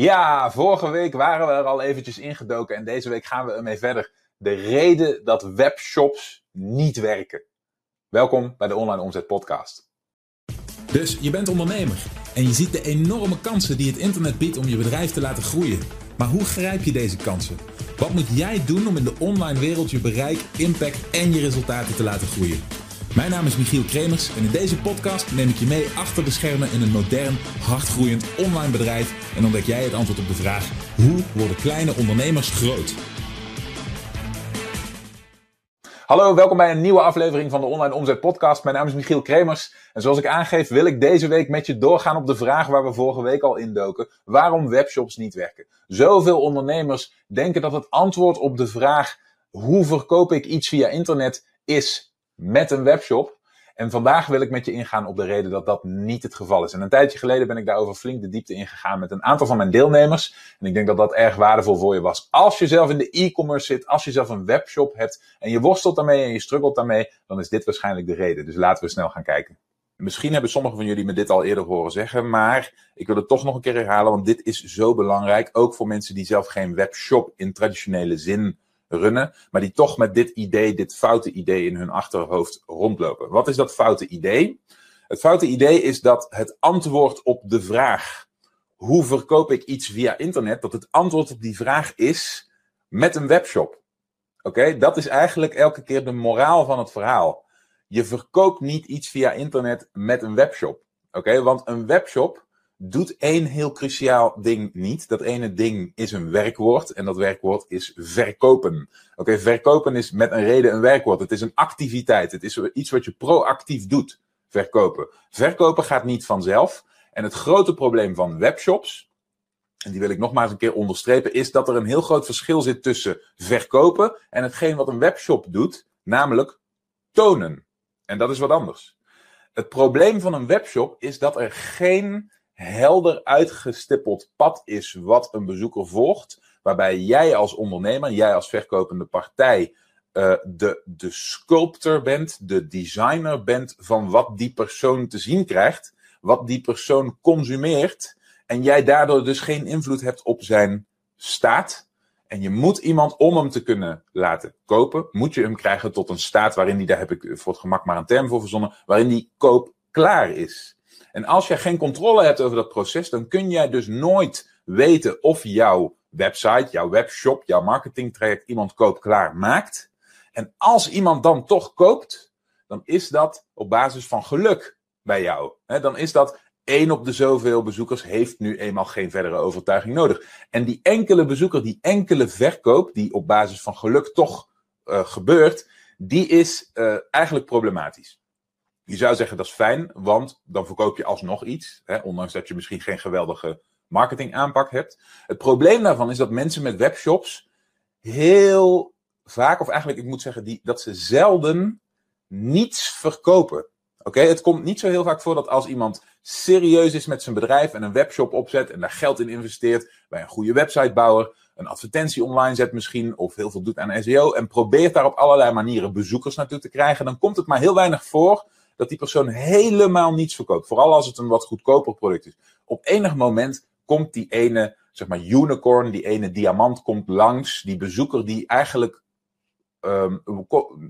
Ja, vorige week waren we er al eventjes ingedoken en deze week gaan we ermee verder. De reden dat webshops niet werken. Welkom bij de Online Omzet Podcast. Dus je bent ondernemer en je ziet de enorme kansen die het internet biedt om je bedrijf te laten groeien. Maar hoe grijp je deze kansen? Wat moet jij doen om in de online wereld je bereik, impact en je resultaten te laten groeien? Mijn naam is Michiel Kremers en in deze podcast neem ik je mee achter de schermen in een modern, hardgroeiend online bedrijf en ontdek jij het antwoord op de vraag: hoe worden kleine ondernemers groot? Hallo, welkom bij een nieuwe aflevering van de Online Omzet Podcast. Mijn naam is Michiel Kremers en zoals ik aangeef wil ik deze week met je doorgaan op de vraag waar we vorige week al indoken. Waarom webshops niet werken. Zoveel ondernemers denken dat het antwoord op de vraag hoe verkoop ik iets via internet is met een webshop. En vandaag wil ik met je ingaan op de reden dat dat niet het geval is. En een tijdje geleden ben ik daarover flink de diepte ingegaan met een aantal van mijn deelnemers. En ik denk dat dat erg waardevol voor je was. Als je zelf in de e-commerce zit, als je zelf een webshop hebt en je worstelt daarmee en je struggelt daarmee, dan is dit waarschijnlijk de reden. Dus laten we snel gaan kijken. Misschien hebben sommigen van jullie me dit al eerder horen zeggen, maar ik wil het toch nog een keer herhalen, want dit is zo belangrijk. Ook voor mensen die zelf geen webshop in traditionele zin runnen, maar die toch met dit idee, dit foute idee in hun achterhoofd rondlopen. Wat is dat foute idee? Het foute idee is dat het antwoord op de vraag: hoe verkoop ik iets via internet? Dat het antwoord op die vraag is met een webshop. Oké, dat is eigenlijk elke keer de moraal van het verhaal. Je verkoopt niet iets via internet met een webshop. Oké, want een webshop doet één heel cruciaal ding niet. Dat ene ding is een werkwoord en dat werkwoord is verkopen. Oké, verkopen is met een reden een werkwoord. Het is een activiteit. Het is iets wat je proactief doet. Verkopen. Verkopen gaat niet vanzelf. En het grote probleem van webshops, en die wil ik nogmaals een keer onderstrepen, is dat er een heel groot verschil zit tussen verkopen en hetgeen wat een webshop doet, namelijk tonen. En dat is wat anders. Het probleem van een webshop is dat er geen helder uitgestippeld pad is wat een bezoeker volgt. Waarbij jij als ondernemer, jij als verkopende partij, uh, de, de sculptor bent, de designer bent van wat die persoon te zien krijgt, wat die persoon consumeert. En jij daardoor dus geen invloed hebt op zijn staat. En je moet iemand om hem te kunnen laten kopen, moet je hem krijgen tot een staat waarin die, daar heb ik voor het gemak maar een term voor verzonnen, waarin die koop klaar is. En als je geen controle hebt over dat proces, dan kun jij dus nooit weten of jouw website, jouw webshop, jouw marketingtraject iemand koopklaar maakt. En als iemand dan toch koopt, dan is dat op basis van geluk bij jou. dan is dat één op de zoveel bezoekers heeft nu eenmaal geen verdere overtuiging nodig. En die enkele bezoeker, die enkele verkoop, die op basis van geluk toch uh, gebeurt, die is uh, eigenlijk problematisch. Je zou zeggen dat is fijn, want dan verkoop je alsnog iets. Hè, ondanks dat je misschien geen geweldige marketingaanpak hebt. Het probleem daarvan is dat mensen met webshops heel vaak, of eigenlijk ik moet zeggen die, dat ze zelden niets verkopen. Oké, het komt niet zo heel vaak voor dat als iemand serieus is met zijn bedrijf en een webshop opzet en daar geld in investeert bij een goede websitebouwer, een advertentie online zet misschien, of heel veel doet aan SEO en probeert daar op allerlei manieren bezoekers naartoe te krijgen, dan komt het maar heel weinig voor dat die persoon helemaal niets verkoopt. Vooral als het een wat goedkoper product is. Op enig moment komt die ene, zeg maar, unicorn, die ene diamant komt langs. Die bezoeker die eigenlijk, um,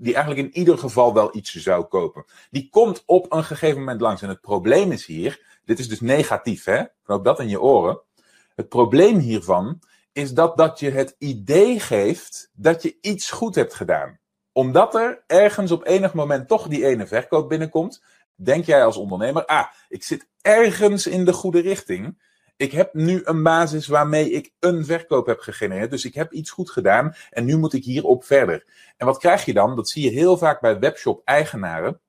die eigenlijk in ieder geval wel iets zou kopen. Die komt op een gegeven moment langs. En het probleem is hier, dit is dus negatief, hè? Knoop dat in je oren. Het probleem hiervan is dat dat je het idee geeft dat je iets goed hebt gedaan omdat er ergens op enig moment toch die ene verkoop binnenkomt, denk jij als ondernemer, ah, ik zit ergens in de goede richting. Ik heb nu een basis waarmee ik een verkoop heb gegenereerd. Dus ik heb iets goed gedaan en nu moet ik hierop verder. En wat krijg je dan? Dat zie je heel vaak bij webshop-eigenaren.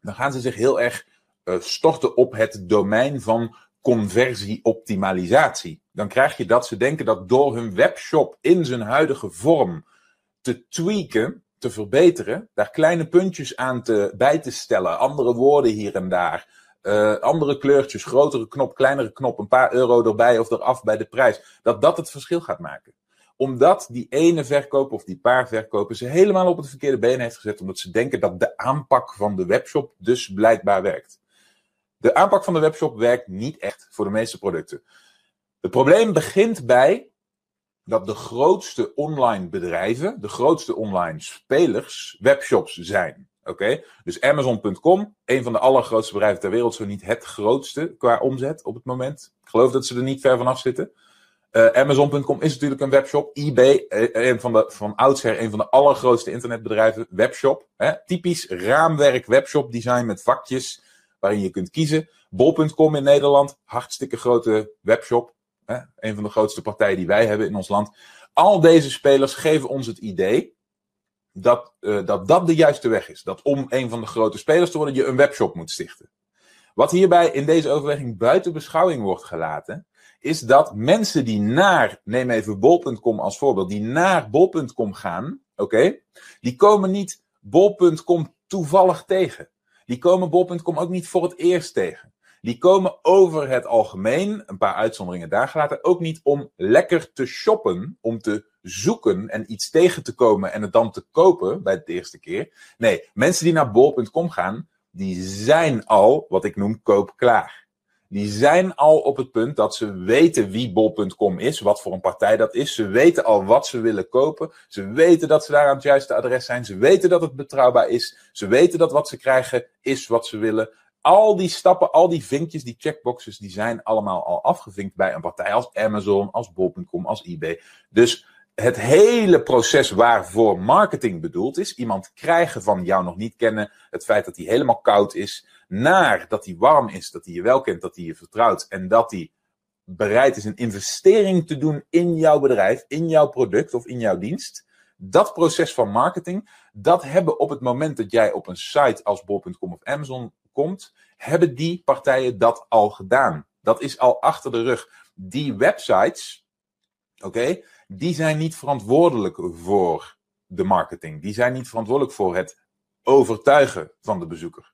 Dan gaan ze zich heel erg uh, storten op het domein van conversieoptimalisatie. Dan krijg je dat ze denken dat door hun webshop in zijn huidige vorm te tweaken, te verbeteren, daar kleine puntjes aan te, bij te stellen, andere woorden hier en daar, uh, andere kleurtjes, grotere knop, kleinere knop, een paar euro erbij of eraf bij de prijs, dat dat het verschil gaat maken. Omdat die ene verkoper of die paar verkopen ze helemaal op het verkeerde been heeft gezet, omdat ze denken dat de aanpak van de webshop dus blijkbaar werkt. De aanpak van de webshop werkt niet echt voor de meeste producten. Het probleem begint bij dat de grootste online bedrijven, de grootste online spelers, webshops zijn. Oké, dus Amazon.com, een van de allergrootste bedrijven ter wereld, zo niet het grootste qua omzet op het moment. Ik geloof dat ze er niet ver vanaf zitten. Uh, Amazon.com is natuurlijk een webshop. eBay, uh, een van, de, van oudsher een van de allergrootste internetbedrijven. Webshop. Hè? Typisch raamwerk webshop design met vakjes waarin je kunt kiezen. Bol.com in Nederland, hartstikke grote webshop. Een van de grootste partijen die wij hebben in ons land. Al deze spelers geven ons het idee dat, uh, dat dat de juiste weg is. Dat om een van de grote spelers te worden, je een webshop moet stichten. Wat hierbij in deze overweging buiten beschouwing wordt gelaten, is dat mensen die naar, neem even bol.com als voorbeeld, die naar bol.com gaan, oké, die komen niet bol.com toevallig tegen. Die komen bol.com ook niet voor het eerst tegen. Die komen over het algemeen, een paar uitzonderingen daar gelaten, ook niet om lekker te shoppen, om te zoeken en iets tegen te komen en het dan te kopen bij de eerste keer. Nee, mensen die naar bol.com gaan, die zijn al, wat ik noem, koopklaar die zijn al op het punt dat ze weten wie bol.com is, wat voor een partij dat is. Ze weten al wat ze willen kopen. Ze weten dat ze daar aan het juiste adres zijn. Ze weten dat het betrouwbaar is. Ze weten dat wat ze krijgen is wat ze willen. Al die stappen, al die vinkjes, die checkboxes, die zijn allemaal al afgevinkt bij een partij als Amazon, als bol.com, als eBay. Dus het hele proces waarvoor marketing bedoeld is, iemand krijgen van jou nog niet kennen, het feit dat hij helemaal koud is, naar dat hij warm is, dat hij je wel kent, dat hij je vertrouwt en dat hij bereid is een investering te doen in jouw bedrijf, in jouw product of in jouw dienst. Dat proces van marketing, dat hebben op het moment dat jij op een site als bol.com of Amazon komt, hebben die partijen dat al gedaan. Dat is al achter de rug. Die websites, oké, die zijn niet verantwoordelijk voor de marketing. Die zijn niet verantwoordelijk voor het overtuigen van de bezoeker.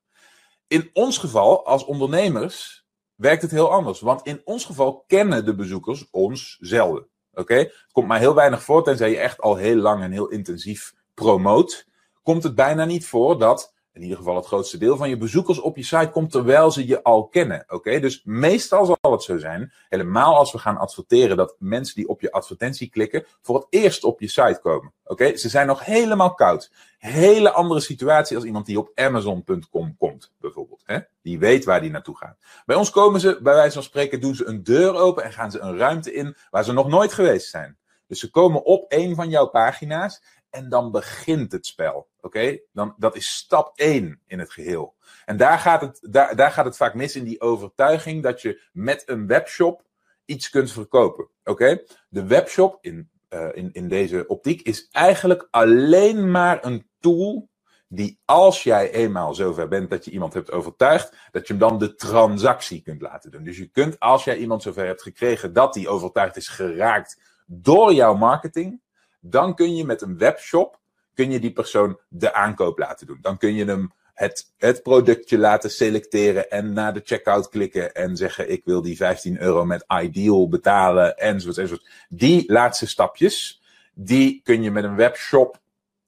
In ons geval, als ondernemers, werkt het heel anders. Want in ons geval kennen de bezoekers ons zelden. Oké? Komt maar heel weinig voor, tenzij je echt al heel lang en heel intensief promoot. Komt het bijna niet voor dat in ieder geval het grootste deel van je bezoekers op je site komt terwijl ze je al kennen. Oké, dus meestal zal het zo zijn, helemaal als we gaan adverteren, dat mensen die op je advertentie klikken voor het eerst op je site komen. Oké, ze zijn nog helemaal koud. Hele andere situatie als iemand die op Amazon.com komt, bijvoorbeeld. Hè? Die weet waar die naartoe gaat. Bij ons komen ze, bij wijze van spreken, doen ze een deur open en gaan ze een ruimte in waar ze nog nooit geweest zijn. Dus ze komen op een van jouw pagina's en dan begint het spel. Oké? Dan Dat is stap 1 in het geheel. En daar gaat, het, daar, daar gaat het vaak mis in die overtuiging dat je met een webshop iets kunt verkopen. Oké? De webshop in, uh, in, in deze optiek is eigenlijk alleen maar een tool die als jij eenmaal zover bent dat je iemand hebt overtuigd, dat je hem dan de transactie kunt laten doen. Dus je kunt, als jij iemand zover hebt gekregen dat die overtuigd is geraakt door jouw marketing, dan kun je met een webshop kun je die persoon de aankoop laten doen. Dan kun je hem het, het productje laten selecteren en naar de checkout klikken en zeggen ik wil die 15 euro met Ideal betalen enzovoort, enzovoort. Die laatste stapjes, die kun je met een webshop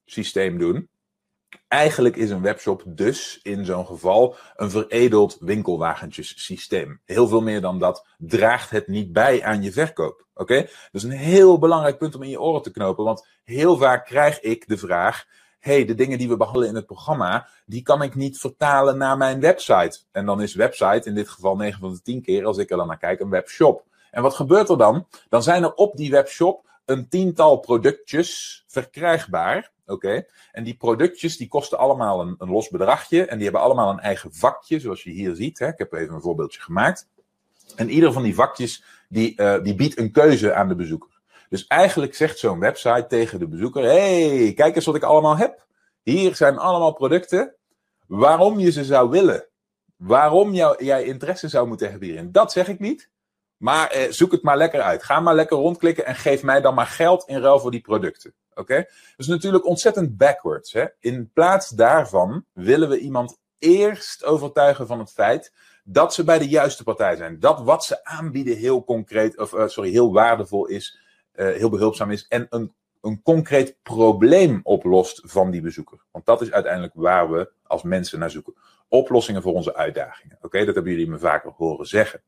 systeem doen. Eigenlijk is een webshop dus in zo'n geval een veredeld winkelwagentjessysteem. Heel veel meer dan dat draagt het niet bij aan je verkoop. Oké? Dat is een heel belangrijk punt om in je oren te knopen, want heel vaak krijg ik de vraag: hey, de dingen die we behandelen in het programma, die kan ik niet vertalen naar mijn website. En dan is website in dit geval 9 van de 10 keer, als ik er dan naar kijk, een webshop. En wat gebeurt er dan? Dan zijn er op die webshop een tiental productjes verkrijgbaar. Oké. En die productjes die kosten allemaal een, een, los bedragje. En die hebben allemaal een eigen vakje, zoals je hier ziet. Hè. Ik heb even een voorbeeldje gemaakt. En ieder van die vakjes die, uh, die biedt een keuze aan de bezoeker. Dus eigenlijk zegt zo'n website tegen de bezoeker: hey, kijk eens wat ik allemaal heb. Hier zijn allemaal producten. Waarom je ze zou willen. Waarom jou, jij interesse zou moeten hebben hierin. Dat zeg ik niet. Maar eh, zoek het maar lekker uit. Ga maar lekker rondklikken en geef mij dan maar geld in ruil voor die producten. Oké? Okay? Dus natuurlijk ontzettend backwards. Hè? In plaats daarvan willen we iemand eerst overtuigen van het feit dat ze bij de juiste partij zijn. Dat wat ze aanbieden heel concreet, of uh, sorry, heel waardevol is, uh, heel behulpzaam is en een, een concreet probleem oplost van die bezoeker. Want dat is uiteindelijk waar we als mensen naar zoeken. Oplossingen voor onze uitdagingen. Oké, dat hebben jullie me vaker horen zeggen.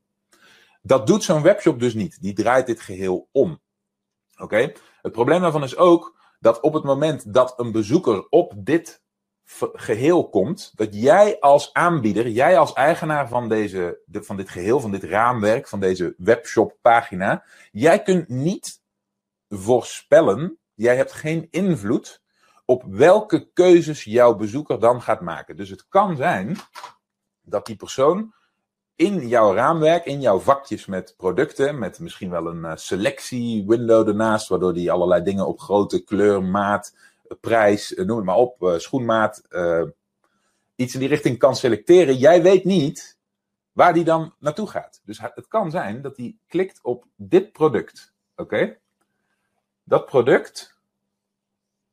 Dat doet zo'n webshop dus niet. Die draait dit geheel om. Oké? Het probleem daarvan is ook dat op het moment dat een bezoeker op dit geheel komt, dat jij als aanbieder, jij als eigenaar van, deze, van dit geheel, van dit raamwerk, van deze webshop pagina, jij kunt niet voorspellen, jij hebt geen invloed op welke keuzes jouw bezoeker dan gaat maken. Dus het kan zijn dat die persoon in jouw raamwerk, in jouw vakjes met producten, met misschien wel een uh, selectie window ernaast, waardoor die allerlei dingen op grootte, kleur, maat, prijs, eh, noem het maar op, schoenmaat, iets in die richting kan selecteren. Jij weet niet waar die dan naartoe gaat. Dus het kan zijn dat hij klikt op dit product. Oké? Dat product,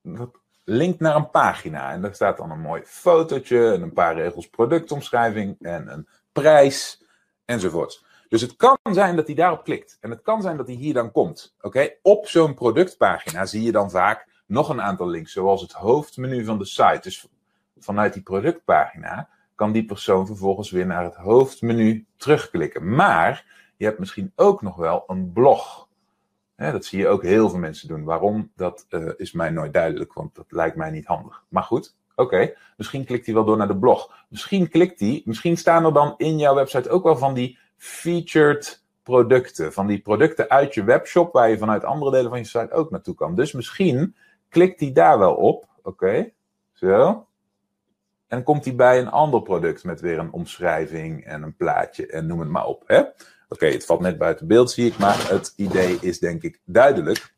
dat linkt naar een pagina. En daar staat dan een mooi fotootje en een paar regels productomschrijving en een prijs enzovoort. Dus het kan zijn dat hij daarop klikt. En het kan zijn dat hij hier dan komt. Oké, Op zo'n productpagina zie je dan vaak nog een aantal links, zoals het hoofdmenu van de site. Dus vanuit die productpagina kan die persoon vervolgens weer naar het hoofdmenu terugklikken. Maar je hebt misschien ook nog wel een blog. dat zie je ook heel veel mensen doen. Waarom? Dat uh, is mij nooit duidelijk, want dat lijkt mij niet handig. Maar goed, Oké, misschien klikt hij wel door naar de blog. Misschien klikt hij, misschien staan er dan in jouw website ook wel van die featured producten. Van die producten uit je webshop waar je vanuit andere delen van je site ook naartoe kan. Dus misschien klikt hij daar wel op. Oké, zo. En komt hij bij een ander product met weer een omschrijving en een plaatje en noem het maar op. Oké, het valt net buiten beeld, zie ik, maar het idee is denk ik duidelijk.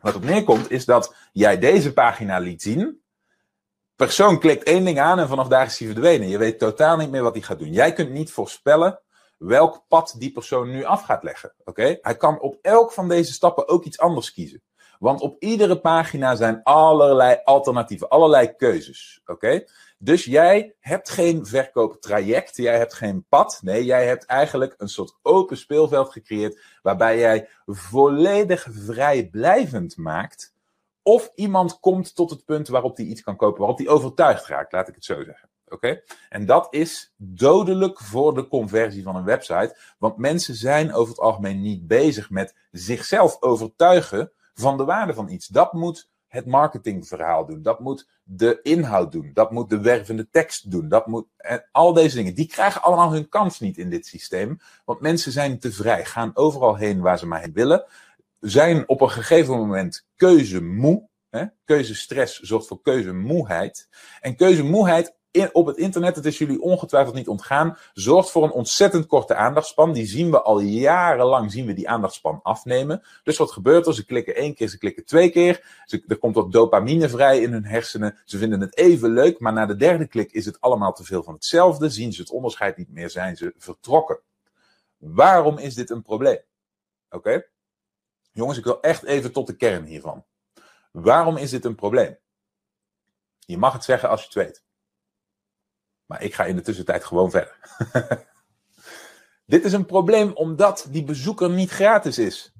Wat op neerkomt is dat jij deze pagina liet zien persoon klikt één ding aan en vanaf daar is hij verdwenen. Je weet totaal niet meer wat hij gaat doen. Jij kunt niet voorspellen welk pad die persoon nu af gaat leggen. Oké? Hij kan op elk van deze stappen ook iets anders kiezen. Want op iedere pagina zijn allerlei alternatieven, allerlei keuzes. Oké? Dus jij hebt geen verkooptraject, jij hebt geen pad. Nee, jij hebt eigenlijk een soort open speelveld gecreëerd waarbij jij volledig vrijblijvend maakt of iemand komt tot het punt waarop hij iets kan kopen, waarop hij overtuigd raakt, laat ik het zo zeggen. Oké? En dat is dodelijk voor de conversie van een website. Want mensen zijn over het algemeen niet bezig met zichzelf overtuigen van de waarde van iets. Dat moet het marketingverhaal doen. Dat moet de inhoud doen. Dat moet de wervende tekst doen. Dat moet, en al deze dingen. Die krijgen allemaal hun kans niet in dit systeem. Want mensen zijn te vrij. Gaan overal heen waar ze maar heen willen zijn op een gegeven moment keuzemoe. Hè? Keuzestress zorgt voor keuzemoeheid. En keuzemoeheid op het internet, het is jullie ongetwijfeld niet ontgaan, zorgt voor een ontzettend korte aandachtspan. Die zien we al jarenlang, zien we die aandachtspan afnemen. Dus wat gebeurt er? Ze klikken één keer, ze klikken twee keer. Ze, er komt wat dopamine vrij in hun hersenen. Ze vinden het even leuk, maar na de derde klik is het allemaal te veel van hetzelfde. Zien ze het onderscheid niet meer, zijn ze vertrokken. Waarom is dit een probleem? Oké? Jongens, ik wil echt even tot de kern hiervan. Waarom is dit een probleem? Je mag het zeggen als je het weet. Maar ik ga in de tussentijd gewoon verder. dit is een probleem omdat die bezoeker niet gratis is.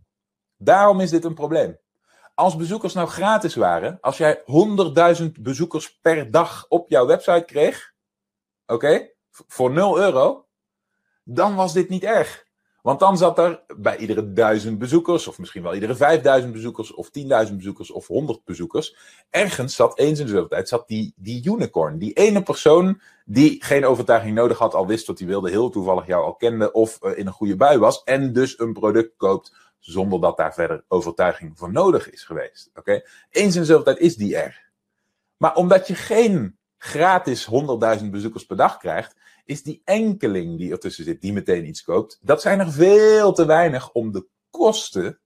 Daarom is dit een probleem. Als bezoekers nou gratis waren, als jij 100.000 bezoekers per dag op jouw website kreeg, oké, voor 0 euro, dan was dit niet erg. Want dan zat er bij iedere duizend bezoekers, of misschien wel iedere vijfduizend bezoekers, of tienduizend bezoekers, of honderd bezoekers, ergens zat eens in de zoveel tijd zat die, die unicorn. Die ene persoon die geen overtuiging nodig had, al wist wat hij wilde, heel toevallig jou al kende, of uh, in een goede bui was, en dus een product koopt zonder dat daar verder overtuiging voor nodig is geweest. Oké? Eens in de zoveel tijd is die er. Maar omdat je geen gratis 100.000 bezoekers per dag krijgt, is die enkeling die ertussen zit, die meteen iets koopt, dat zijn er veel te weinig om de kosten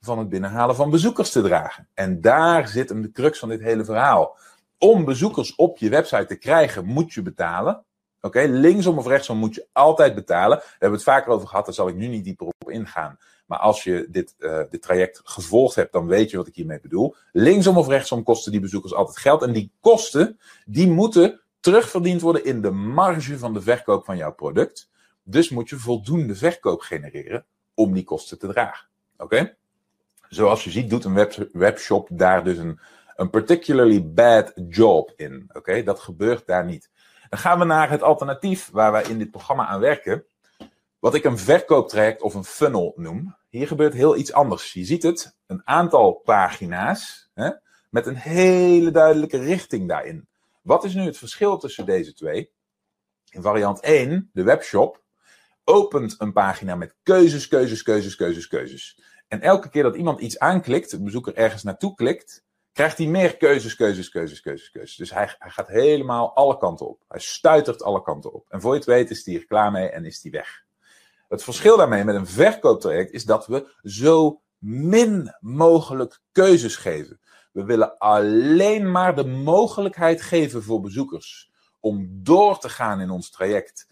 van het binnenhalen van bezoekers te dragen. En daar zit hem de crux van dit hele verhaal. Om bezoekers op je website te krijgen, moet je betalen. Oké, linksom of rechtsom moet je altijd betalen. We hebben het vaker over gehad, daar zal ik nu niet dieper op ingaan. Maar als je dit, uh, dit traject gevolgd hebt, dan weet je wat ik hiermee bedoel. Linksom of rechtsom kosten die bezoekers altijd geld. En die kosten, die moeten terugverdiend worden in de marge van de verkoop van jouw product. Dus moet je voldoende verkoop genereren om die kosten te dragen. Oké? Zoals je ziet, doet een webshop daar dus een, een particularly bad job in. Oké? Dat gebeurt daar niet. Dan gaan we naar het alternatief waar wij in dit programma aan werken. wat ik een verkooptraject of een funnel noem. Hier gebeurt heel iets anders. Je ziet het, een aantal pagina's hè, met een hele duidelijke richting daarin. Wat is nu het verschil tussen deze twee? In variant 1, de webshop, opent een pagina met keuzes, keuzes, keuzes, keuzes, keuzes. En elke keer dat iemand iets aanklikt, de bezoeker ergens naartoe klikt, krijgt hij meer keuzes, keuzes, keuzes, keuzes, keuzes. Dus hij, hij gaat helemaal alle kanten op. Hij stuitert alle kanten op. En voor je het weet is hij er klaar mee en is hij weg. Het verschil daarmee met een verkooptraject is dat we zo min mogelijk keuzes geven. We willen alleen maar de mogelijkheid geven voor bezoekers om door te gaan in ons traject.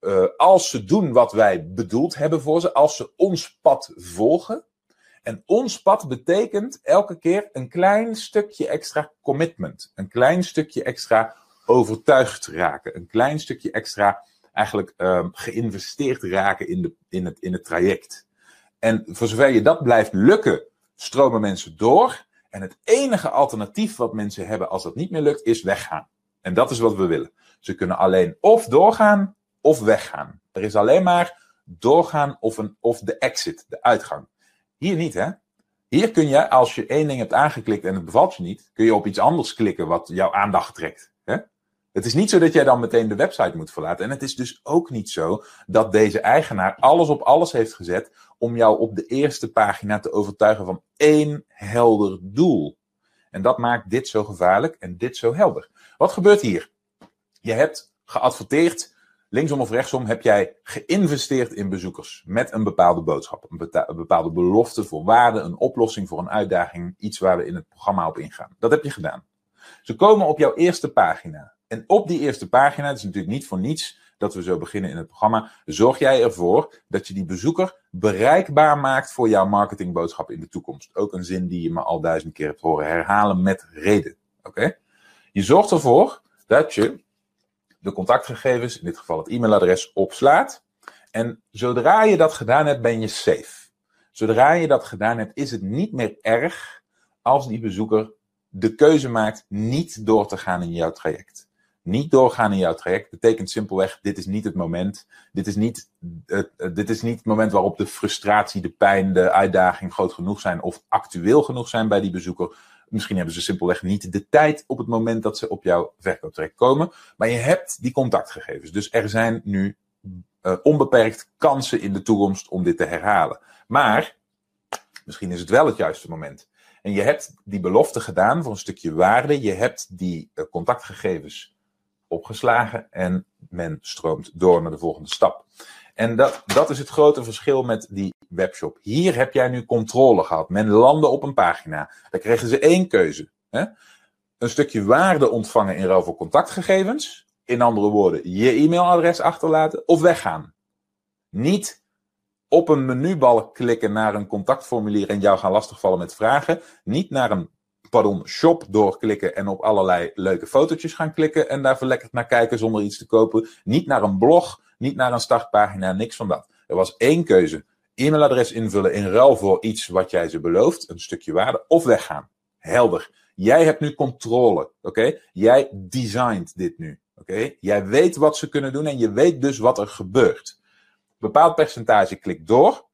Uh, als ze doen wat wij bedoeld hebben voor ze, als ze ons pad volgen. En ons pad betekent elke keer een klein stukje extra commitment. Een klein stukje extra overtuigd raken. Een klein stukje extra eigenlijk um, geïnvesteerd raken in, de, in, het, in het traject. En voor zover je dat blijft lukken, stromen mensen door. En het enige alternatief wat mensen hebben als dat niet meer lukt, is weggaan. En dat is wat we willen. Ze kunnen alleen of doorgaan of weggaan. Er is alleen maar doorgaan of, een, of de exit, de uitgang. Hier niet, hè? Hier kun je, als je één ding hebt aangeklikt en het bevalt je niet, kun je op iets anders klikken wat jouw aandacht trekt. Het is niet zo dat jij dan meteen de website moet verlaten. En het is dus ook niet zo dat deze eigenaar alles op alles heeft gezet om jou op de eerste pagina te overtuigen van één helder doel. En dat maakt dit zo gevaarlijk en dit zo helder. Wat gebeurt hier? Je hebt geadverteerd, linksom of rechtsom heb jij geïnvesteerd in bezoekers met een bepaalde boodschap, een bepaalde belofte voor waarde, een oplossing voor een uitdaging, iets waar we in het programma op ingaan. Dat heb je gedaan. Ze komen op jouw eerste pagina. En op die eerste pagina, het is natuurlijk niet voor niets dat we zo beginnen in het programma, zorg jij ervoor dat je die bezoeker bereikbaar maakt voor jouw marketingboodschap in de toekomst. Ook een zin die je me al duizend keer hebt horen herhalen met reden. Oké? Je zorgt ervoor dat je de contactgegevens, in dit geval het e-mailadres, opslaat. En zodra je dat gedaan hebt, ben je safe. Zodra je dat gedaan hebt, is het niet meer erg als die bezoeker de keuze maakt niet door te gaan in jouw traject niet doorgaan in jouw traject betekent simpelweg: dit is niet het moment. Dit is niet, het, dit is niet het moment waarop de frustratie, de pijn, de uitdaging groot genoeg zijn of actueel genoeg zijn bij die bezoeker. Misschien hebben ze simpelweg niet de tijd op het moment dat ze op jouw verkooptraject komen. Maar je hebt die contactgegevens. Dus er zijn nu uh, onbeperkt kansen in de toekomst om dit te herhalen. Maar misschien is het wel het juiste moment. En je hebt die belofte gedaan voor een stukje waarde. Je hebt die uh, contactgegevens opgeslagen en men stroomt door naar de volgende stap. En dat, dat is het grote verschil met die webshop. Hier heb jij nu controle gehad. Men landde op een pagina. Daar kregen ze één keuze. Hè? Een stukje waarde ontvangen in ruil voor contactgegevens. In andere woorden, je e-mailadres achterlaten of weggaan. Niet op een menubalk klikken naar een contactformulier en jou gaan lastigvallen met vragen. Niet naar een pardon, shop doorklikken en op allerlei leuke fotootjes gaan klikken en daar verlekkerd naar kijken zonder iets te kopen. Niet naar een blog, niet naar een startpagina, niks van dat. Er was één keuze. E-mailadres invullen in ruil voor iets wat jij ze belooft, een stukje waarde, of weggaan. Helder. Jij hebt nu controle, oké? Jij designt dit nu, oké? Jij weet wat ze kunnen doen en je weet dus wat er gebeurt. Bepaald percentage klikt door,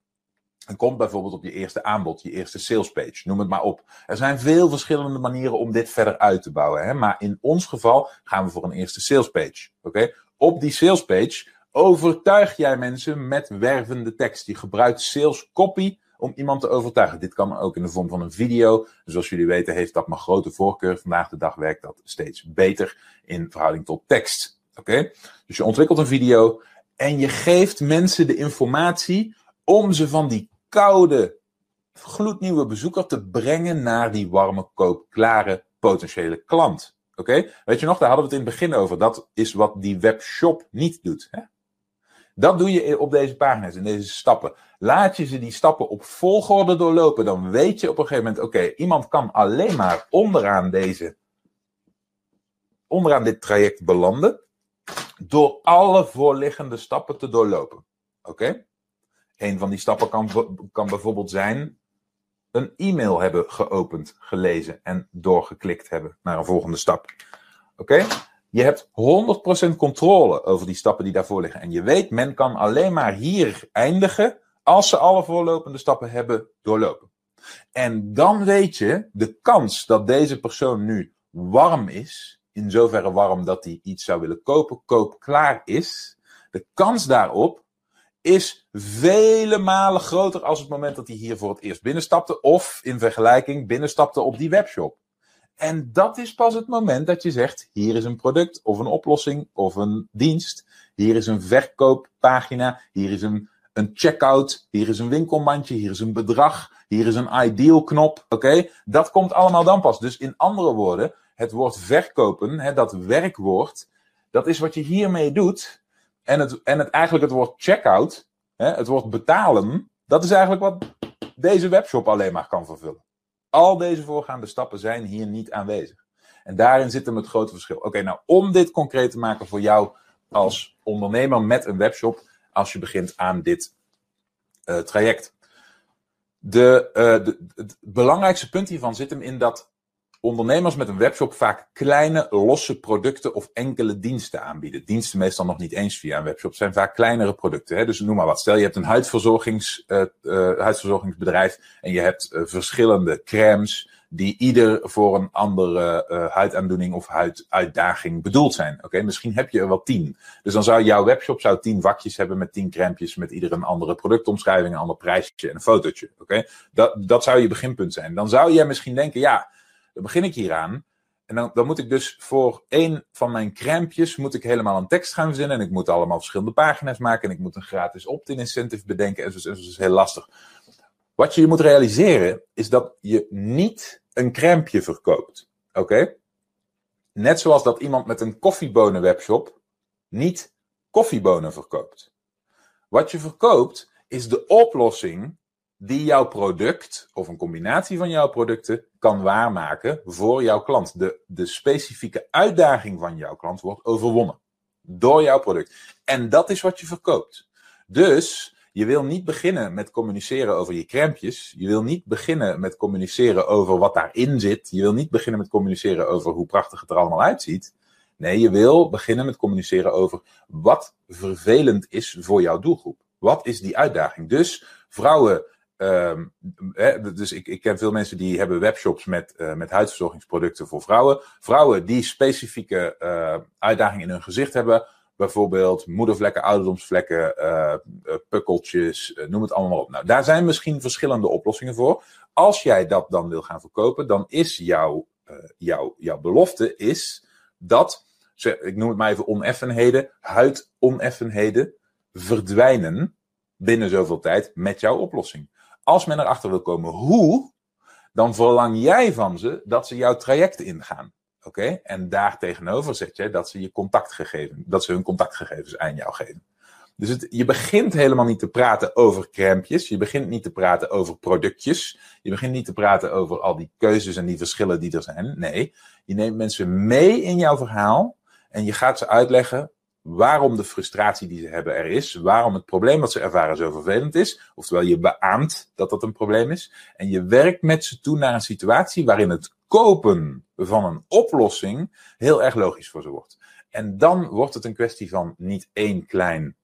en komt bijvoorbeeld op je eerste aanbod, je eerste salespage, noem het maar op. Er zijn veel verschillende manieren om dit verder uit te bouwen. Hè? Maar in ons geval gaan we voor een eerste salespage. Oké? Op die salespage overtuig jij mensen met wervende tekst. Je gebruikt sales copy om iemand te overtuigen. Dit kan ook in de vorm van een video. Zoals jullie weten heeft dat mijn grote voorkeur. Vandaag de dag werkt dat steeds beter in verhouding tot tekst. Oké? Dus je ontwikkelt een video en je geeft mensen de informatie om ze van die koude, gloednieuwe bezoeker te brengen naar die warme, koopklare potentiële klant. Oké? Weet je nog, daar hadden we het in het begin over. Dat is wat die webshop niet doet. Hè? Dat doe je op deze pagina's, in deze stappen. Laat je ze die stappen op volgorde doorlopen, dan weet je op een gegeven moment: oké, iemand kan alleen maar onderaan deze, onderaan dit traject belanden, door alle voorliggende stappen te doorlopen. Oké? Een van die stappen kan, kan bijvoorbeeld zijn een e-mail hebben geopend, gelezen en doorgeklikt hebben naar een volgende stap. Oké? Je hebt 100% controle over die stappen die daarvoor liggen. En je weet, men kan alleen maar hier eindigen als ze alle voorlopende stappen hebben doorlopen. En dan weet je, de kans dat deze persoon nu warm is, in zoverre warm dat hij iets zou willen kopen, koop klaar is, de kans daarop is vele malen groter als het moment dat hij hier voor het eerst binnenstapte, of in vergelijking binnenstapte op die webshop. En dat is pas het moment dat je zegt: hier is een product of een oplossing of een dienst. Hier is een verkooppagina. Hier is een, een checkout. Hier is een winkelmandje. Hier is een bedrag. Hier is een ideal knop. Oké, dat komt allemaal dan pas. Dus in andere woorden, het woord verkopen, hè, dat werkwoord, dat is wat je hiermee doet. En het, en het eigenlijk het woord checkout, hè, het woord betalen, dat is eigenlijk wat deze webshop alleen maar kan vervullen. Al deze voorgaande stappen zijn hier niet aanwezig. En daarin zit hem het grote verschil. Oké, nou om dit concreet te maken voor jou als ondernemer met een webshop, als je begint aan dit uh, traject. De, uh, de, het belangrijkste punt hiervan zit hem in dat ondernemers met een webshop vaak kleine, losse producten of enkele diensten aanbieden. Diensten meestal nog niet eens via een webshop, zijn vaak kleinere producten. Hè? Dus noem maar wat. Stel je hebt een huidverzorgings, uh, uh, huidverzorgingsbedrijf en je hebt uh, verschillende crèmes die ieder voor een andere huidaandoening of huiduitdaging bedoeld zijn. Oké, misschien heb je er wel tien. Dus dan zou jouw webshop zou tien vakjes hebben met tien crèmpjes met ieder een andere productomschrijving, een ander prijsje en een fotootje. Oké, dat, dat zou je beginpunt zijn. Dan zou je misschien denken, ja, dan begin ik hieraan. En dan, dan moet ik dus voor één van mijn crèmpjes moet ik helemaal een tekst gaan verzinnen. En ik moet allemaal verschillende pagina's maken. En ik moet een gratis opt-in incentive bedenken. En en zo is heel lastig. Wat je moet realiseren is dat je niet een crèmpje verkoopt. Oké? Net zoals dat iemand met een koffiebonen webshop niet koffiebonen verkoopt. Wat je verkoopt is de oplossing die jouw product of een combinatie van jouw producten kan waarmaken voor jouw klant. De, de specifieke uitdaging van jouw klant wordt overwonnen door jouw product. En dat is wat je verkoopt. Dus je wil niet beginnen met communiceren over je crèmpjes. Je wil niet beginnen met communiceren over wat daarin zit. Je wil niet beginnen met communiceren over hoe prachtig het er allemaal uitziet. Nee, je wil beginnen met communiceren over wat vervelend is voor jouw doelgroep. Wat is die uitdaging? Dus vrouwen Hè, dus ik, ik, ken veel mensen die hebben webshops met, uh, met huidverzorgingsproducten voor vrouwen. Vrouwen die specifieke uh, uitdagingen in hun gezicht hebben. Bijvoorbeeld moedervlekken, ouderdomsvlekken, uh, pukkeltjes, noem het allemaal op. Nou, daar zijn misschien verschillende oplossingen voor. Als jij dat dan wil gaan verkopen, dan is jouw, jouw, jouw belofte is dat, ik noem het maar even oneffenheden, huidoneffenheden verdwijnen binnen zoveel tijd met jouw oplossing. Als men erachter wil komen hoe, dan verlang jij van ze dat ze jouw traject ingaan. Oké? En daar tegenover zet je dat ze je contactgegevens, dat ze hun contactgegevens aan jou geven. Dus je begint helemaal niet te praten over crèmpjes. Je begint niet te praten over productjes. Je begint niet te praten over al die keuzes en die verschillen die er zijn. Nee, je neemt mensen mee in jouw verhaal en je gaat ze uitleggen waarom de frustratie die ze hebben er is, waarom het probleem dat ze ervaren zo vervelend is, oftewel je beaamt dat dat een probleem is, en je werkt met ze toe naar een situatie waarin het kopen van een oplossing heel erg logisch voor ze wordt. En dan wordt het een kwestie van niet één klein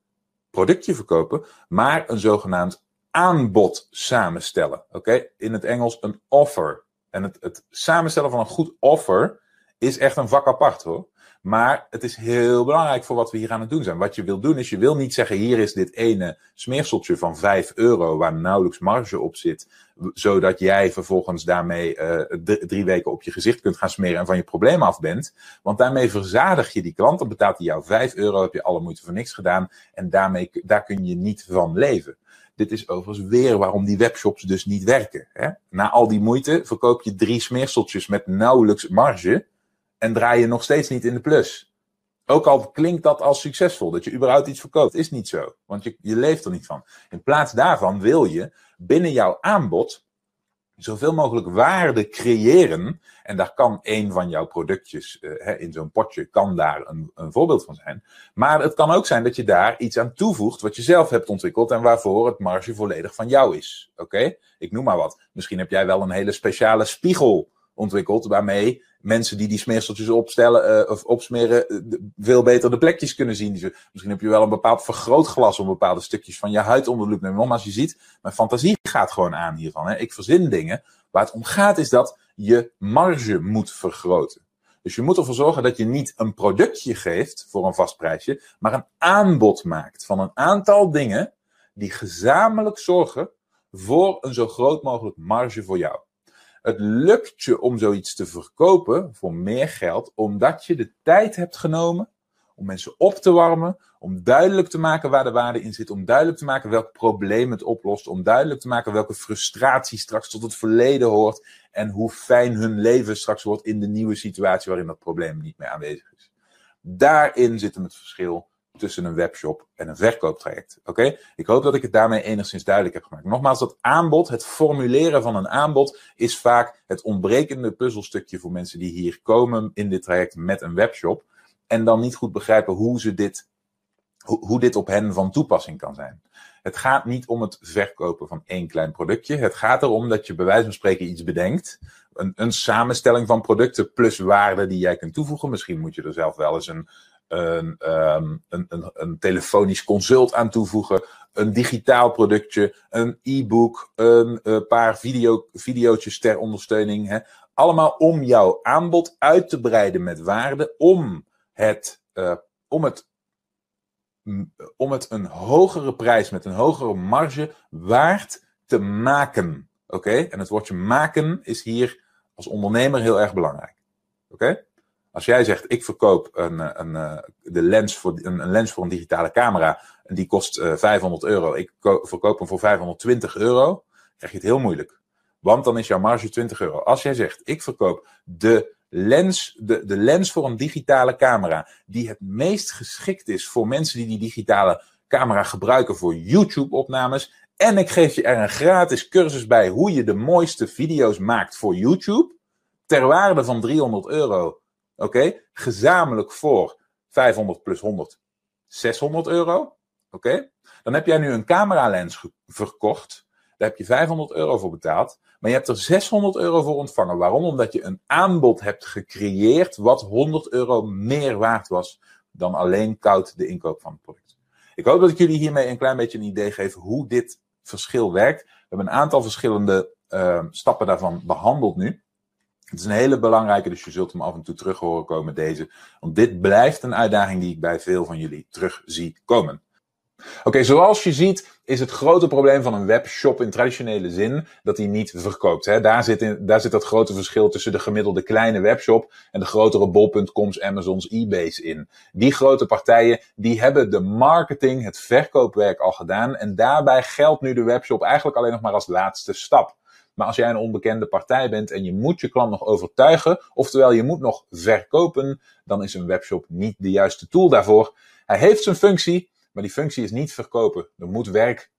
productje verkopen, maar een zogenaamd aanbod samenstellen. Oké, in het Engels een offer. En het, het samenstellen van een goed offer is echt een vak apart hoor. Maar het is heel belangrijk voor wat we hier aan het doen zijn. Wat je wil doen is, je wil niet zeggen, hier is dit ene smeerseltje van 5 euro waar nauwelijks marge op zit. Zodat jij vervolgens daarmee uh, drie weken op je gezicht kunt gaan smeren en van je probleem af bent. Want daarmee verzadig je die klant. Dan betaalt hij jou 5 euro, heb je alle moeite voor niks gedaan. En daarmee, daar kun je niet van leven. Dit is overigens weer waarom die webshops dus niet werken. Hè? Na al die moeite verkoop je drie smeerseltjes met nauwelijks marge en draai je nog steeds niet in de plus. Ook al klinkt dat als succesvol, dat je überhaupt iets verkoopt, is niet zo. Want je, je leeft er niet van. In plaats daarvan wil je binnen jouw aanbod zoveel mogelijk waarde creëren. En daar kan een van jouw productjes uh, in zo'n potje, kan daar een, een, voorbeeld van zijn. Maar het kan ook zijn dat je daar iets aan toevoegt wat je zelf hebt ontwikkeld en waarvoor het marge volledig van jou is. Oké? Ik noem maar wat. Misschien heb jij wel een hele speciale spiegel ontwikkeld waarmee mensen die die smeerseltjes opstellen uh, of opsmeren uh, veel beter de plekjes kunnen zien. Misschien heb je wel een bepaald vergrootglas om bepaalde stukjes van je huid onder de loep nemen. Nogmaals, je ziet, mijn fantasie gaat gewoon aan hiervan. Hè. Ik verzin dingen. Waar het om gaat is dat je marge moet vergroten. Dus je moet ervoor zorgen dat je niet een productje geeft voor een vast prijsje, maar een aanbod maakt van een aantal dingen die gezamenlijk zorgen voor een zo groot mogelijk marge voor jou. Het lukt je om zoiets te verkopen voor meer geld, omdat je de tijd hebt genomen om mensen op te warmen, om duidelijk te maken waar de waarde in zit, om duidelijk te maken welk probleem het oplost, om duidelijk te maken welke frustratie straks tot het verleden hoort en hoe fijn hun leven straks wordt in de nieuwe situatie waarin dat probleem niet meer aanwezig is. Daarin zit hem het verschil tussen een webshop en een verkooptraject. Oké? Ik hoop dat ik het daarmee enigszins duidelijk heb gemaakt. Nogmaals, dat aanbod, het formuleren van een aanbod, is vaak het ontbrekende puzzelstukje voor mensen die hier komen in dit traject met een webshop. En dan niet goed begrijpen hoe ze dit, hoe, dit op hen van toepassing kan zijn. Het gaat niet om het verkopen van één klein productje. Het gaat erom dat je bij wijze van spreken iets bedenkt. Een, een samenstelling van producten plus waarde die jij kunt toevoegen. Misschien moet je er zelf wel eens een, een, um, een, een, een, telefonisch consult aan toevoegen, een digitaal productje, een e-book, een, een paar video, video's ter ondersteuning. Hè. Allemaal om jouw aanbod uit te breiden met waarde, om het, uh, om het om het een hogere prijs met een hogere marge waard te maken. Oké? En het woordje maken is hier als ondernemer heel erg belangrijk. Oké? Als jij zegt, ik verkoop een, een, een, eh, de lens voor, een, een, lens voor een digitale camera en die kost uh, eh, 500 euro. Ik verkoop hem voor 520 euro. Krijg je het heel moeilijk. Want dan is jouw marge 20 euro. Als jij zegt, ik verkoop de lens, de, de lens voor een digitale camera, die het meest geschikt is voor mensen die die digitale camera gebruiken voor YouTube-opnames. En ik geef je er een gratis cursus bij hoe je de mooiste video's maakt voor YouTube. Ter waarde van 300 euro. Oké? Gezamenlijk voor 500 plus 100, 600 euro. Oké? Dan heb jij nu een cameralens verkocht. Daar heb je 500 euro voor betaald. Maar je hebt er 600 euro voor ontvangen. Waarom? Omdat je een aanbod hebt gecreëerd wat 100 euro meer waard was dan alleen koud de inkoop van het product. Ik hoop dat ik jullie hiermee een klein beetje een idee geef hoe dit verschil werkt. We hebben een aantal verschillende uh, stappen daarvan behandeld nu. Het is een hele belangrijke, dus je zult hem af en toe terug horen komen, deze. Want dit blijft een uitdaging die ik bij veel van jullie terug zie komen. Oké, zoals je ziet is het grote probleem van een webshop in traditionele zin dat hij niet verkoopt. Hè? Daar, zit in, daar zit dat grote verschil tussen de gemiddelde kleine webshop en de grotere bol.coms, Amazons, eBay's in. Die grote partijen die hebben de marketing, het verkoopwerk al gedaan en daarbij geldt nu de webshop eigenlijk alleen nog maar als laatste stap. Maar als jij een onbekende partij bent en je moet je klant nog overtuigen, oftewel je moet nog verkopen, dan is een webshop niet de juiste tool daarvoor. Hij heeft zijn functie, maar die functie is niet verkopen. Er moet werk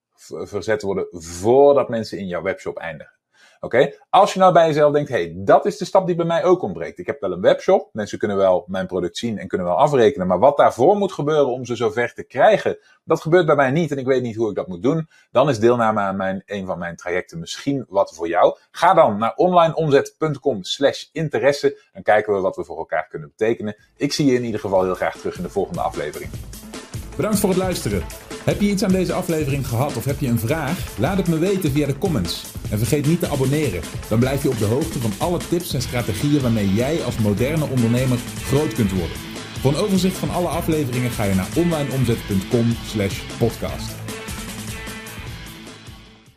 verzet worden voordat mensen in jouw webshop eindigen. Oké? Als je nou bij jezelf denkt, hey, dat is de stap die bij mij ook ontbreekt. Ik heb wel een webshop, mensen kunnen wel mijn product zien en kunnen wel afrekenen, maar wat daarvoor moet gebeuren om ze zover te krijgen, dat gebeurt bij mij niet en ik weet niet hoe ik dat moet doen. Dan is deelname aan mijn, een van mijn trajecten misschien wat voor jou. Ga dan naar onlineomzet.com slash interesse en kijken we wat we voor elkaar kunnen betekenen. Ik zie je in ieder geval heel graag terug in de volgende aflevering. Bedankt voor het luisteren. Heb je iets aan deze aflevering gehad of heb je een vraag? Laat het me weten via de comments. En vergeet niet te abonneren. Dan blijf je op de hoogte van alle tips en strategieën waarmee jij als moderne ondernemer groot kunt worden. Voor een overzicht van alle afleveringen ga je naar onlineomzet.com/podcast.